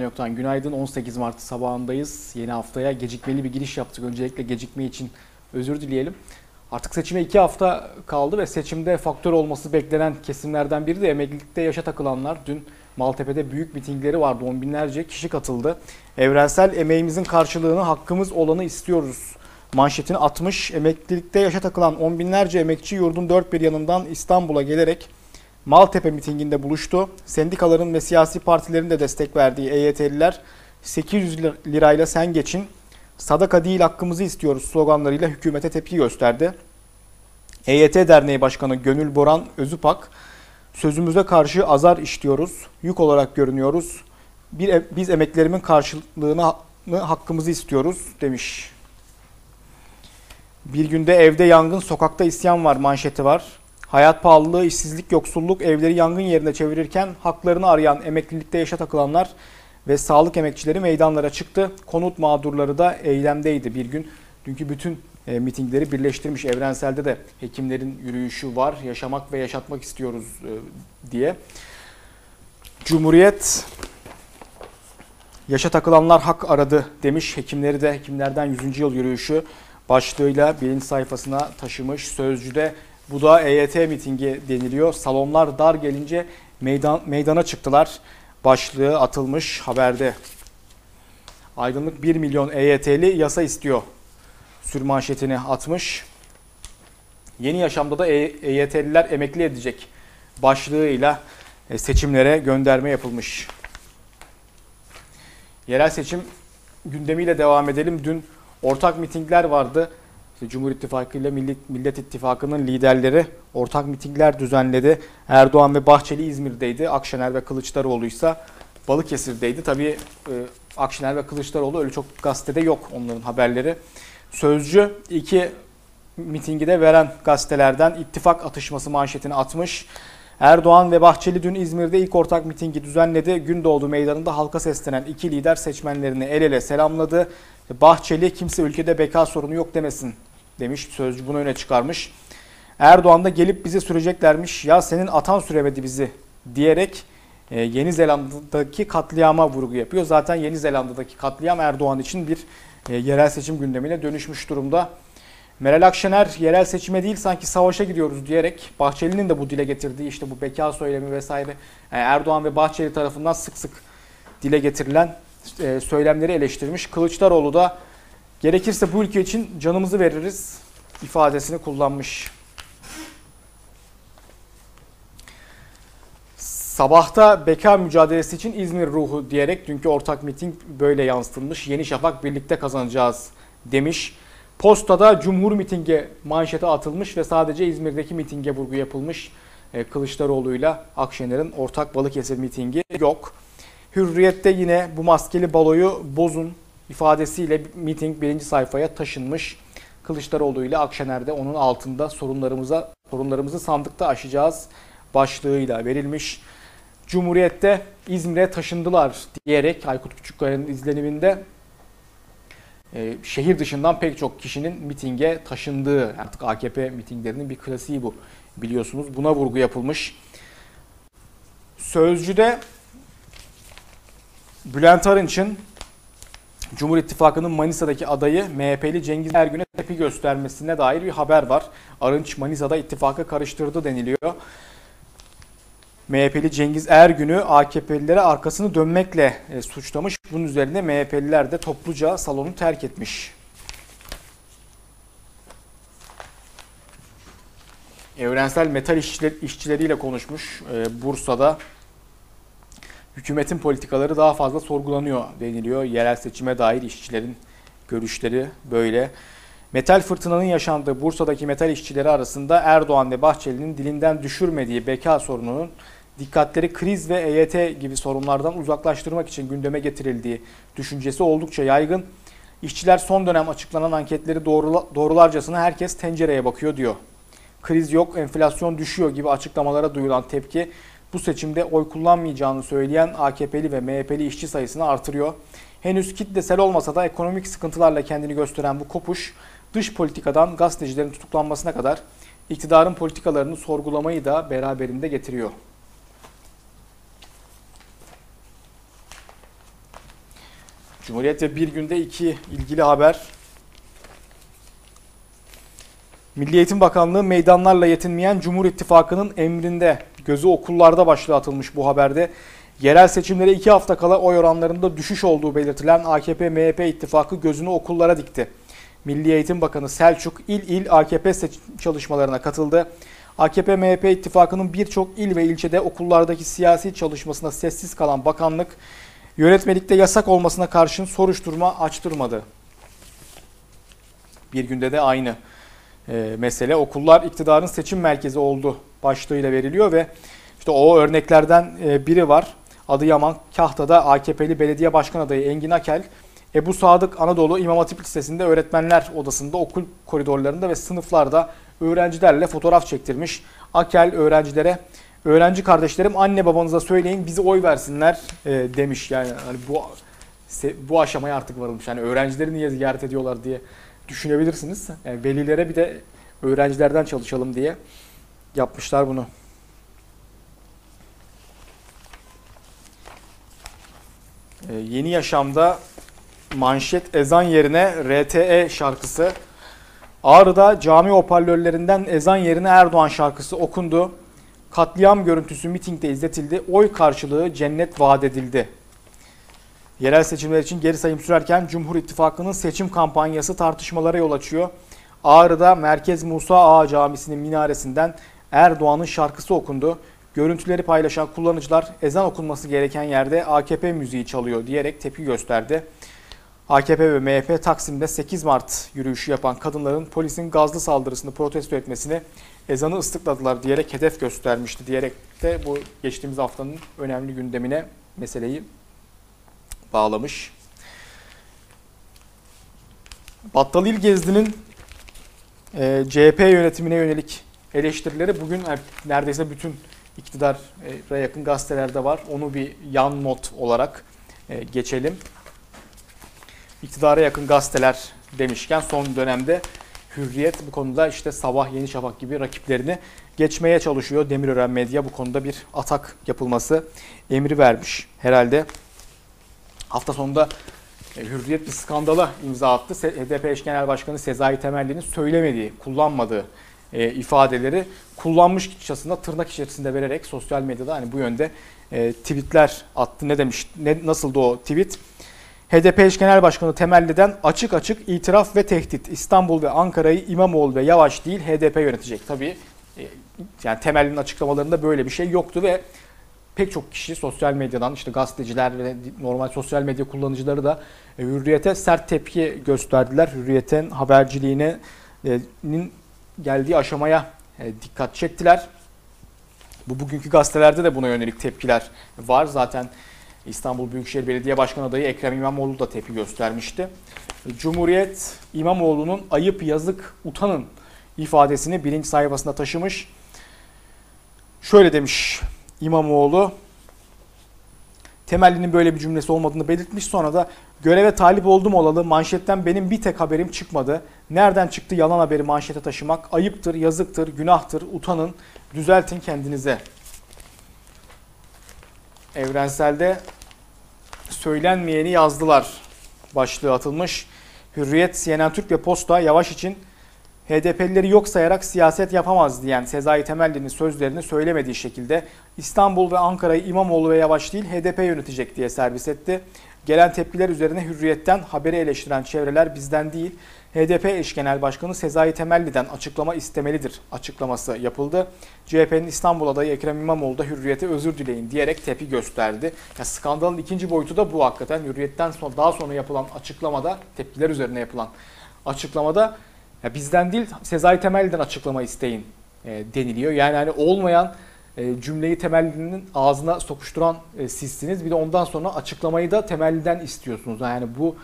Ne var ne yoktan günaydın 18 Mart sabahındayız. Yeni haftaya gecikmeli bir giriş yaptık. Öncelikle gecikme için özür dileyelim. Artık seçime 2 hafta kaldı ve seçimde faktör olması beklenen kesimlerden biri de emeklilikte yaşa takılanlar. Dün Maltepe'de büyük mitingleri vardı. On binlerce kişi katıldı. Evrensel emeğimizin karşılığını hakkımız olanı istiyoruz. Manşetini atmış. Emeklilikte yaşa takılan on binlerce emekçi yurdun dört bir yanından İstanbul'a gelerek Maltepe mitinginde buluştu. Sendikaların ve siyasi partilerin de destek verdiği EYT'liler 800 lirayla sen geçin, sadaka değil hakkımızı istiyoruz sloganlarıyla hükümete tepki gösterdi. EYT Derneği Başkanı Gönül Boran Özüpak, sözümüze karşı azar işliyoruz, yük olarak görünüyoruz. Bir, biz emeklerimin karşılığını hakkımızı istiyoruz demiş. Bir günde evde yangın, sokakta isyan var manşeti var. Hayat pahalılığı, işsizlik, yoksulluk evleri yangın yerine çevirirken haklarını arayan emeklilikte yaşa takılanlar ve sağlık emekçileri meydanlara çıktı. Konut mağdurları da eylemdeydi bir gün. Dünkü bütün e, mitingleri birleştirmiş. Evrenselde de hekimlerin yürüyüşü var. Yaşamak ve yaşatmak istiyoruz e, diye. Cumhuriyet yaşa takılanlar hak aradı demiş. Hekimleri de hekimlerden 100. yıl yürüyüşü başlığıyla birinci sayfasına taşımış. Sözcüde bu da EYT mitingi deniliyor. Salonlar dar gelince meydan, meydana çıktılar. Başlığı atılmış haberde. Aydınlık 1 milyon EYT'li yasa istiyor. Sürmanşetini atmış. Yeni yaşamda da EYT'liler e emekli edecek başlığıyla e, seçimlere gönderme yapılmış. Yerel seçim gündemiyle devam edelim. Dün ortak mitingler vardı. İşte Cumhur İttifakı ile Millet, Millet İttifakı'nın liderleri ortak mitingler düzenledi. Erdoğan ve Bahçeli İzmir'deydi. Akşener ve Kılıçdaroğlu ise Balıkesir'deydi. Tabii e, Akşener ve Kılıçdaroğlu öyle çok gazetede yok onların haberleri. Sözcü iki mitingi de veren gazetelerden ittifak atışması manşetini atmış. Erdoğan ve Bahçeli dün İzmir'de ilk ortak mitingi düzenledi. Gündoğdu meydanında halka seslenen iki lider seçmenlerini el ele selamladı. Bahçeli kimse ülkede beka sorunu yok demesin demiş. Sözcü bunu öne çıkarmış. Erdoğan da gelip bizi süreceklermiş. Ya senin atan süremedi bizi diyerek e, Yeni Zelanda'daki katliama vurgu yapıyor. Zaten Yeni Zelanda'daki katliam Erdoğan için bir e, yerel seçim gündemine dönüşmüş durumda. Meral Akşener yerel seçime değil sanki savaşa gidiyoruz diyerek Bahçeli'nin de bu dile getirdiği işte bu beka söylemi vesaire yani Erdoğan ve Bahçeli tarafından sık sık dile getirilen e, söylemleri eleştirmiş. Kılıçdaroğlu da gerekirse bu ülke için canımızı veririz ifadesini kullanmış. Sabahta beka mücadelesi için İzmir ruhu diyerek dünkü ortak miting böyle yansıtılmış. Yeni Şafak birlikte kazanacağız demiş. Postada Cumhur mitinge manşete atılmış ve sadece İzmir'deki mitinge vurgu yapılmış. E, Kılıçdaroğlu'yla Akşener'in ortak Balıkesir mitingi yok. Hürriyet'te yine bu maskeli baloyu bozun ifadesiyle miting birinci sayfaya taşınmış. Kılıçdaroğlu ile Akşener'de onun altında sorunlarımıza sorunlarımızı sandıkta aşacağız başlığıyla verilmiş. Cumhuriyet'te İzmir'e taşındılar diyerek Aykut Küçükkaya'nın izleniminde e, şehir dışından pek çok kişinin mitinge taşındığı artık AKP mitinglerinin bir klasiği bu biliyorsunuz. Buna vurgu yapılmış. Sözcü'de Bülent Arınç'ın Cumhur İttifakı'nın Manisa'daki adayı MHP'li Cengiz Ergün'e tepki göstermesine dair bir haber var. Arınç Manisa'da ittifakı karıştırdı deniliyor. MHP'li Cengiz Ergün'ü AKP'lilere arkasını dönmekle e, suçlamış. Bunun üzerine MHP'liler de topluca salonu terk etmiş. Evrensel metal işçiler, işçileriyle konuşmuş e, Bursa'da. Hükümetin politikaları daha fazla sorgulanıyor deniliyor. Yerel seçime dair işçilerin görüşleri böyle. Metal fırtınanın yaşandığı Bursa'daki metal işçileri arasında Erdoğan ve Bahçeli'nin dilinden düşürmediği beka sorununun dikkatleri kriz ve EYT gibi sorunlardan uzaklaştırmak için gündeme getirildiği düşüncesi oldukça yaygın. İşçiler son dönem açıklanan anketleri doğrularcasına herkes tencereye bakıyor diyor. Kriz yok, enflasyon düşüyor gibi açıklamalara duyulan tepki bu seçimde oy kullanmayacağını söyleyen AKP'li ve MHP'li işçi sayısını artırıyor. Henüz kitlesel olmasa da ekonomik sıkıntılarla kendini gösteren bu kopuş dış politikadan gazetecilerin tutuklanmasına kadar iktidarın politikalarını sorgulamayı da beraberinde getiriyor. Cumhuriyet ve bir günde iki ilgili haber. Milli Eğitim Bakanlığı meydanlarla yetinmeyen Cumhur İttifakı'nın emrinde gözü okullarda başlığı atılmış bu haberde. Yerel seçimlere iki hafta kala oy oranlarında düşüş olduğu belirtilen AKP-MHP ittifakı gözünü okullara dikti. Milli Eğitim Bakanı Selçuk il il AKP seçim çalışmalarına katıldı. AKP-MHP ittifakının birçok il ve ilçede okullardaki siyasi çalışmasına sessiz kalan bakanlık, yönetmelikte yasak olmasına karşın soruşturma açtırmadı. Bir günde de aynı e, mesele okullar iktidarın seçim merkezi oldu başlığıyla veriliyor ve işte o örneklerden e, biri var. Adıyaman Kahta'da AKP'li belediye başkan adayı Engin Akel Ebu Sadık Anadolu İmam Hatip Lisesi'nde öğretmenler odasında okul koridorlarında ve sınıflarda öğrencilerle fotoğraf çektirmiş. Akel öğrencilere öğrenci kardeşlerim anne babanıza söyleyin bizi oy versinler e, demiş. Yani hani bu bu aşamaya artık varılmış. Yani öğrencileri niye ziyaret ediyorlar diye düşünebilirsiniz. Yani velilere bir de öğrencilerden çalışalım diye yapmışlar bunu. Ee, yeni Yaşam'da manşet ezan yerine RTE şarkısı. Ağrı'da cami hoparlörlerinden ezan yerine Erdoğan şarkısı okundu. Katliam görüntüsü mitingde izletildi. Oy karşılığı cennet vaat edildi. Yerel seçimler için geri sayım sürerken Cumhur İttifakı'nın seçim kampanyası tartışmalara yol açıyor. Ağrı'da Merkez Musa Ağa Camisi'nin minaresinden Erdoğan'ın şarkısı okundu. Görüntüleri paylaşan kullanıcılar ezan okunması gereken yerde AKP müziği çalıyor diyerek tepki gösterdi. AKP ve MHP Taksim'de 8 Mart yürüyüşü yapan kadınların polisin gazlı saldırısını protesto etmesini ezanı ıslıkladılar diyerek hedef göstermişti diyerek de bu geçtiğimiz haftanın önemli gündemine meseleyi bağlamış. Battal İl Gezdi'nin e, CHP yönetimine yönelik eleştirileri bugün neredeyse bütün iktidara yakın gazetelerde var. Onu bir yan not olarak e, geçelim. İktidara yakın gazeteler demişken son dönemde Hürriyet bu konuda işte Sabah, Yeni Şafak gibi rakiplerini geçmeye çalışıyor. Demirören Medya bu konuda bir atak yapılması emri vermiş herhalde. Hafta sonunda e, Hürriyet bir skandala imza attı. HDP eş genel başkanı Sezai Temelli'nin söylemediği, kullanmadığı e, ifadeleri kullanmış kişisinde tırnak içerisinde vererek sosyal medyada hani bu yönde e, tweetler attı. Ne demiş? Ne nasıldı o tweet? HDP eş genel başkanı Temelli'den açık açık itiraf ve tehdit. İstanbul ve Ankara'yı İmamoğlu ve Yavaş değil HDP yönetecek. Tabii e, yani Temelli'nin açıklamalarında böyle bir şey yoktu ve pek çok kişi sosyal medyadan işte gazeteciler ve normal sosyal medya kullanıcıları da e, Hürriyet'e sert tepki gösterdiler. Hürriyet'in haberciliğinin geldiği aşamaya e, dikkat çektiler. Bu bugünkü gazetelerde de buna yönelik tepkiler var. Zaten İstanbul Büyükşehir Belediye Başkanı adayı Ekrem İmamoğlu da tepki göstermişti. Cumhuriyet İmamoğlu'nun ayıp yazık utanın ifadesini birinci sayfasında taşımış. Şöyle demiş İmamoğlu, Temelli'nin böyle bir cümlesi olmadığını belirtmiş. Sonra da göreve talip oldum olalı manşetten benim bir tek haberim çıkmadı. Nereden çıktı yalan haberi manşete taşımak? Ayıptır, yazıktır, günahtır, utanın, düzeltin kendinize. Evrenselde söylenmeyeni yazdılar başlığı atılmış. Hürriyet, CNN Türk ve Posta Yavaş için HDP'lileri yok sayarak siyaset yapamaz diyen Sezai Temelli'nin sözlerini söylemediği şekilde İstanbul ve Ankara'yı İmamoğlu ve Yavaş değil HDP yönetecek diye servis etti. Gelen tepkiler üzerine hürriyetten haberi eleştiren çevreler bizden değil HDP eş genel başkanı Sezai Temelli'den açıklama istemelidir açıklaması yapıldı. CHP'nin İstanbul adayı Ekrem İmamoğlu da hürriyete özür dileyin diyerek tepki gösterdi. Ya skandalın ikinci boyutu da bu hakikaten hürriyetten sonra daha sonra yapılan açıklamada tepkiler üzerine yapılan açıklamada ya bizden değil Sezai Temelli'den açıklama isteyin e, deniliyor. Yani hani olmayan e, cümleyi Temelli'nin ağzına sokuşturan e, sizsiniz. Bir de ondan sonra açıklamayı da Temelli'den istiyorsunuz. Yani bu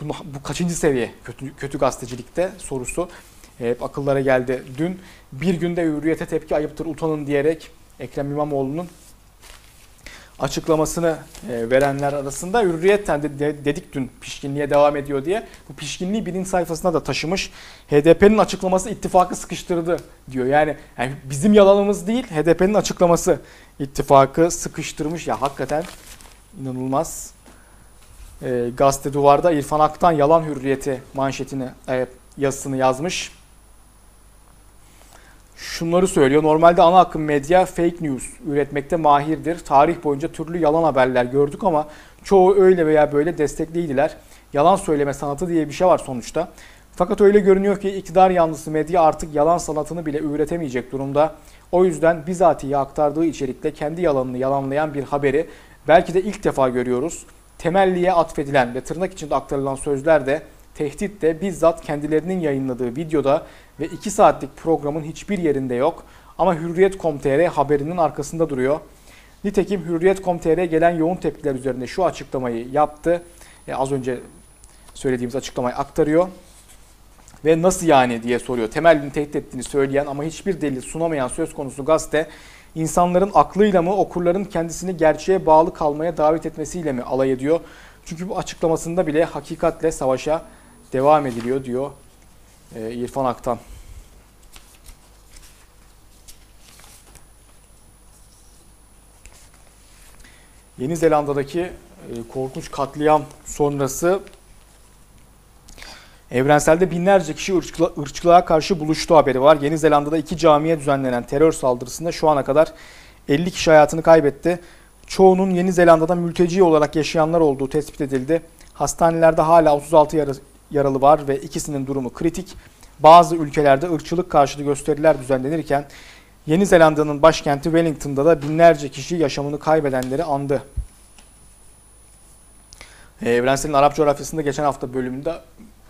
bu, bu kaçıncı seviye kötü, kötü gazetecilikte sorusu e, hep akıllara geldi. Dün bir günde hürriyete tepki ayıptır utanın diyerek Ekrem İmamoğlu'nun açıklamasını e, verenler arasında Hürriyet'ten de dedik dün pişkinliğe devam ediyor diye. Bu pişkinliği birinci sayfasına da taşımış. HDP'nin açıklaması ittifakı sıkıştırdı diyor. Yani, yani bizim yalanımız değil HDP'nin açıklaması ittifakı sıkıştırmış. Ya hakikaten inanılmaz. e, gazete duvarda İrfan Aktan yalan hürriyeti manşetini e, yazısını yazmış. Şunları söylüyor. Normalde ana akım medya fake news üretmekte mahirdir. Tarih boyunca türlü yalan haberler gördük ama çoğu öyle veya böyle destekliydiler. Yalan söyleme sanatı diye bir şey var sonuçta. Fakat öyle görünüyor ki iktidar yanlısı medya artık yalan sanatını bile üretemeyecek durumda. O yüzden bizatihi aktardığı içerikle kendi yalanını yalanlayan bir haberi belki de ilk defa görüyoruz. Temelliye atfedilen ve tırnak içinde aktarılan sözler de tehdit de bizzat kendilerinin yayınladığı videoda ve 2 saatlik programın hiçbir yerinde yok. Ama Hürriyet.com.tr haberinin arkasında duruyor. Nitekim Hürriyet.com.tr gelen yoğun tepkiler üzerine şu açıklamayı yaptı. E, az önce söylediğimiz açıklamayı aktarıyor. Ve nasıl yani diye soruyor. Temelini tehdit ettiğini söyleyen ama hiçbir delil sunamayan söz konusu gazete insanların aklıyla mı okurların kendisini gerçeğe bağlı kalmaya davet etmesiyle mi alay ediyor? Çünkü bu açıklamasında bile hakikatle savaşa devam ediliyor diyor e, İrfan Aktan. Yeni Zelanda'daki e, korkunç katliam sonrası Evrenselde binlerce kişi ırkçılığa, ırkçılığa karşı buluştu haberi var. Yeni Zelanda'da iki camiye düzenlenen terör saldırısında şu ana kadar 50 kişi hayatını kaybetti. Çoğunun Yeni Zelanda'da mülteci olarak yaşayanlar olduğu tespit edildi. Hastanelerde hala 36 yaralı var ve ikisinin durumu kritik. Bazı ülkelerde ırkçılık karşıtı gösteriler düzenlenirken Yeni Zelanda'nın başkenti Wellington'da da binlerce kişi yaşamını kaybedenleri andı. Evrensel'in Arap coğrafyasında geçen hafta bölümünde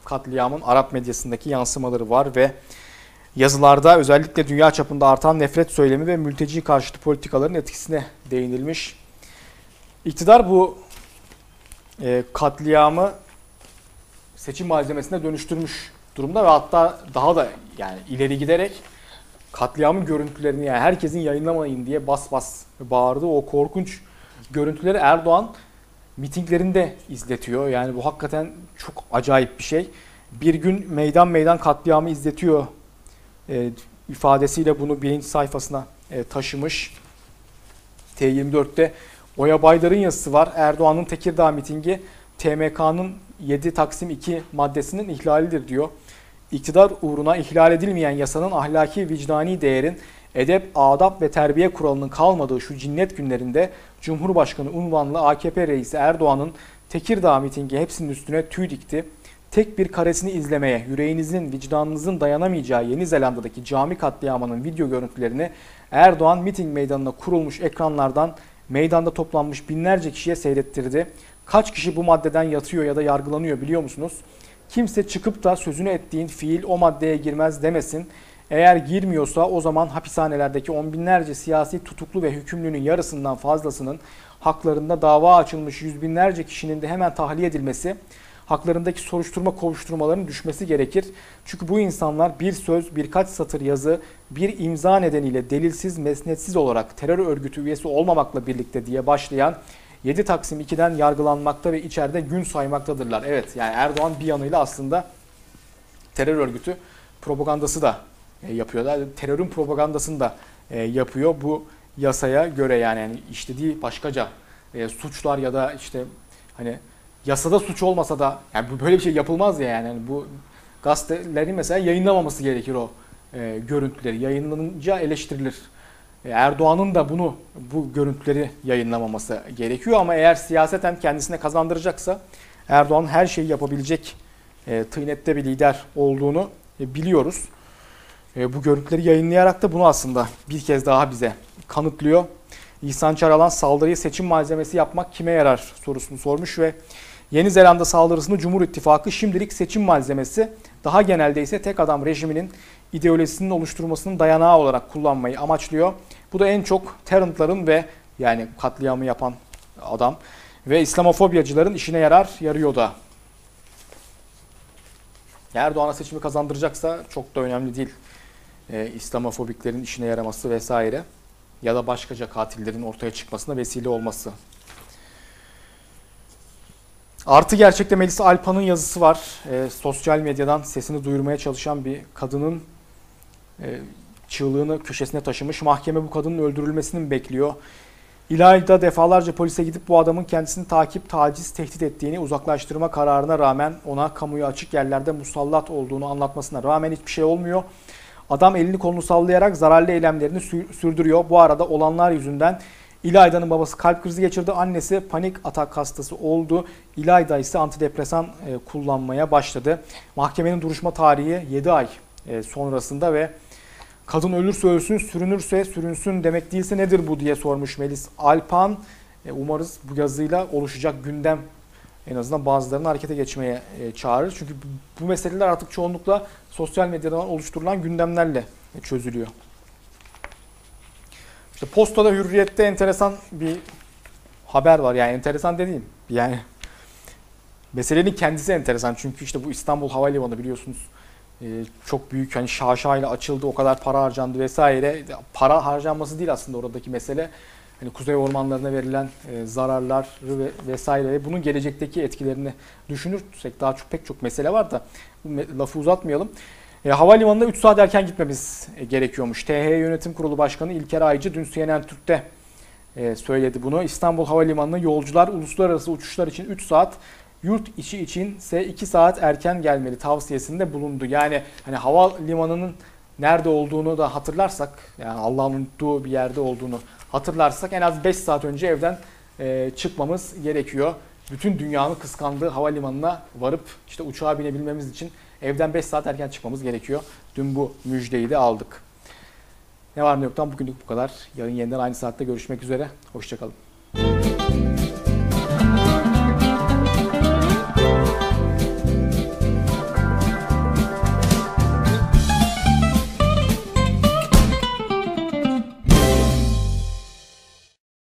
katliamın Arap medyasındaki yansımaları var ve yazılarda özellikle dünya çapında artan nefret söylemi ve mülteci karşıtı politikaların etkisine değinilmiş. İktidar bu e, katliamı seçim malzemesine dönüştürmüş durumda ve hatta daha da yani ileri giderek katliamın görüntülerini yani herkesin yayınlamayın diye bas bas bağırdı. O korkunç görüntüleri Erdoğan mitinglerinde izletiyor. Yani bu hakikaten çok acayip bir şey. Bir gün meydan meydan katliamı izletiyor e, ifadesiyle bunu birinci sayfasına e, taşımış. T24'te Oya Baydar'ın yazısı var. Erdoğan'ın Tekirdağ mitingi TMK'nın 7 Taksim 2 maddesinin ihlalidir diyor. İktidar uğruna ihlal edilmeyen yasanın ahlaki vicdani değerin edep, adap ve terbiye kuralının kalmadığı şu cinnet günlerinde Cumhurbaşkanı unvanlı AKP reisi Erdoğan'ın Tekirdağ mitingi hepsinin üstüne tüy dikti. Tek bir karesini izlemeye, yüreğinizin, vicdanınızın dayanamayacağı Yeni Zelanda'daki cami katliamının video görüntülerini Erdoğan miting meydanına kurulmuş ekranlardan meydanda toplanmış binlerce kişiye seyrettirdi. Kaç kişi bu maddeden yatıyor ya da yargılanıyor biliyor musunuz? Kimse çıkıp da sözünü ettiğin fiil o maddeye girmez demesin. Eğer girmiyorsa o zaman hapishanelerdeki on binlerce siyasi tutuklu ve hükümlünün yarısından fazlasının haklarında dava açılmış yüz binlerce kişinin de hemen tahliye edilmesi, haklarındaki soruşturma kovuşturmalarının düşmesi gerekir. Çünkü bu insanlar bir söz, birkaç satır yazı, bir imza nedeniyle delilsiz, mesnetsiz olarak terör örgütü üyesi olmamakla birlikte diye başlayan 7 Taksim 2'den yargılanmakta ve içeride gün saymaktadırlar. Evet yani Erdoğan bir yanıyla aslında terör örgütü propagandası da e, yapıyorlar. Terörün propagandasını da e, yapıyor bu yasaya göre yani, yani işlediği başkaca e, suçlar ya da işte hani yasada suç olmasa da yani böyle bir şey yapılmaz ya yani, yani bu gazetelerin mesela yayınlamaması gerekir o e, görüntüleri yayınlanınca eleştirilir. E, Erdoğan'ın da bunu bu görüntüleri yayınlamaması gerekiyor ama eğer siyaseten kendisine kazandıracaksa Erdoğan her şeyi yapabilecek e, tıynette bir lider olduğunu e, biliyoruz. E, bu görüntüleri yayınlayarak da bunu aslında bir kez daha bize kanıtlıyor. İhsan Çaralan saldırıyı seçim malzemesi yapmak kime yarar sorusunu sormuş ve Yeni Zelanda saldırısını Cumhur İttifakı şimdilik seçim malzemesi, daha genelde ise tek adam rejiminin ideolojisinin oluşturmasının dayanağı olarak kullanmayı amaçlıyor. Bu da en çok Tarrant'ların ve yani katliamı yapan adam ve İslamofobyacıların işine yarar, yarıyor da. Erdoğan'a seçimi kazandıracaksa çok da önemli değil e, İslamofobiklerin işine yaraması vesaire ya da başkaca katillerin ortaya çıkmasına vesile olması. Artı gerçekte Melisa Alpan'ın yazısı var. E, sosyal medyadan sesini duyurmaya çalışan bir kadının çığlığını köşesine taşımış. Mahkeme bu kadının öldürülmesini bekliyor? İlayda defalarca polise gidip bu adamın kendisini takip, taciz, tehdit ettiğini uzaklaştırma kararına rağmen ona kamuya açık yerlerde musallat olduğunu anlatmasına rağmen hiçbir şey olmuyor. Adam elini kolunu sallayarak zararlı eylemlerini sü- sürdürüyor. Bu arada olanlar yüzünden İlayda'nın babası kalp krizi geçirdi. Annesi panik atak hastası oldu. İlayda ise antidepresan e, kullanmaya başladı. Mahkemenin duruşma tarihi 7 ay e, sonrasında ve kadın ölürse ölsün, sürünürse sürünsün demek değilse nedir bu diye sormuş Melis Alpan. E, umarız bu yazıyla oluşacak gündem en azından bazılarını harekete geçmeye e, çağırır. Çünkü bu- meseleler artık çoğunlukla sosyal medyadan oluşturulan gündemlerle e, çözülüyor. İşte postada hürriyette enteresan bir haber var. Yani enteresan dediğim yani meselenin kendisi enteresan. Çünkü işte bu İstanbul Havalimanı biliyorsunuz çok büyük hani şaşayla açıldı. O kadar para harcandı vesaire. Para harcanması değil aslında oradaki mesele. Hani kuzey ormanlarına verilen e, zararlar ve vesaire ve bunun gelecekteki etkilerini düşünürsek daha çok pek çok mesele var da lafı uzatmayalım. E, havalimanına 3 saat erken gitmemiz e, gerekiyormuş. TH Yönetim Kurulu Başkanı İlker Aycı dün CNN Türk'te e, söyledi bunu. İstanbul Havalimanı'na yolcular uluslararası uçuşlar için 3 saat, yurt içi için ise 2 saat erken gelmeli tavsiyesinde bulundu. Yani hani havalimanının nerede olduğunu da hatırlarsak, yani Allah'ın unuttuğu bir yerde olduğunu hatırlarsak en az 5 saat önce evden e, çıkmamız gerekiyor. Bütün dünyanın kıskandığı havalimanına varıp işte uçağa binebilmemiz için evden 5 saat erken çıkmamız gerekiyor. Dün bu müjdeyi de aldık. Ne var ne yoktan bugünlük bu kadar. Yarın yeniden aynı saatte görüşmek üzere. Hoşçakalın.